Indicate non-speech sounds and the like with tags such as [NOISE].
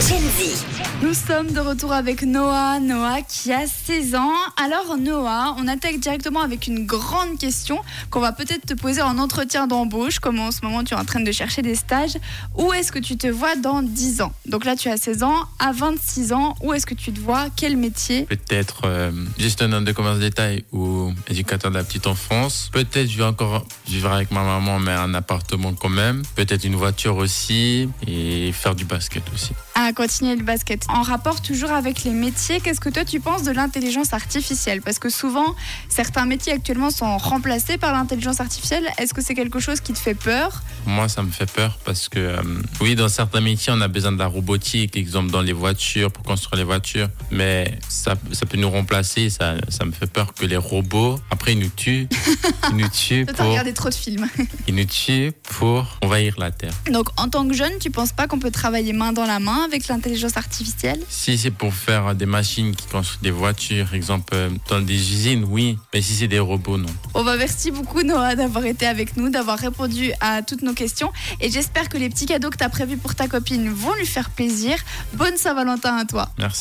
Gen Z. Nous sommes de retour avec Noah, Noah qui a 16 ans. Alors Noah, on attaque directement avec une grande question qu'on va peut-être te poser en entretien d'embauche, comme en ce moment tu es en train de chercher des stages. Où est-ce que tu te vois dans 10 ans? Donc là tu as 16 ans, à 26 ans, où est-ce que tu te vois? Quel métier? Peut-être euh, gestionnaire de commerce détail ou éducateur de la petite enfance. Peut-être je vais encore vivre avec ma maman, mais un appartement quand même. Peut-être une voiture aussi et faire du basket aussi. à continuer le basket. En rapport toujours avec les métiers, qu'est-ce que toi tu penses de l'intelligence artificielle? Parce que souvent, certains métiers actuellement sont remplacés par l'intelligence artificielle. Est-ce que c'est quelque chose qui te fait peur? Moi, ça me fait peur parce que, euh, oui, dans certains métiers, on a besoin de la robotique, exemple dans les voitures, pour construire les voitures, mais ça, ça peut nous remplacer. Ça, ça me fait peur que les robots, après, ils nous tuent. Ils nous [LAUGHS] t'as pour, regardé trop de films. [LAUGHS] ils nous tuent pour envahir la Terre. Donc, en tant que jeune, tu penses pas qu'on peut travailler main dans la main avec l'intelligence artificielle? Si c'est pour faire des machines qui construisent des voitures, exemple euh, dans des usines, oui. Mais si c'est des robots, non. On va merci beaucoup Noah d'avoir été avec nous, d'avoir répondu à toutes nos questions et j'espère que les petits cadeaux que tu as prévus pour ta copine vont lui faire plaisir. Bonne Saint-Valentin à toi. Merci.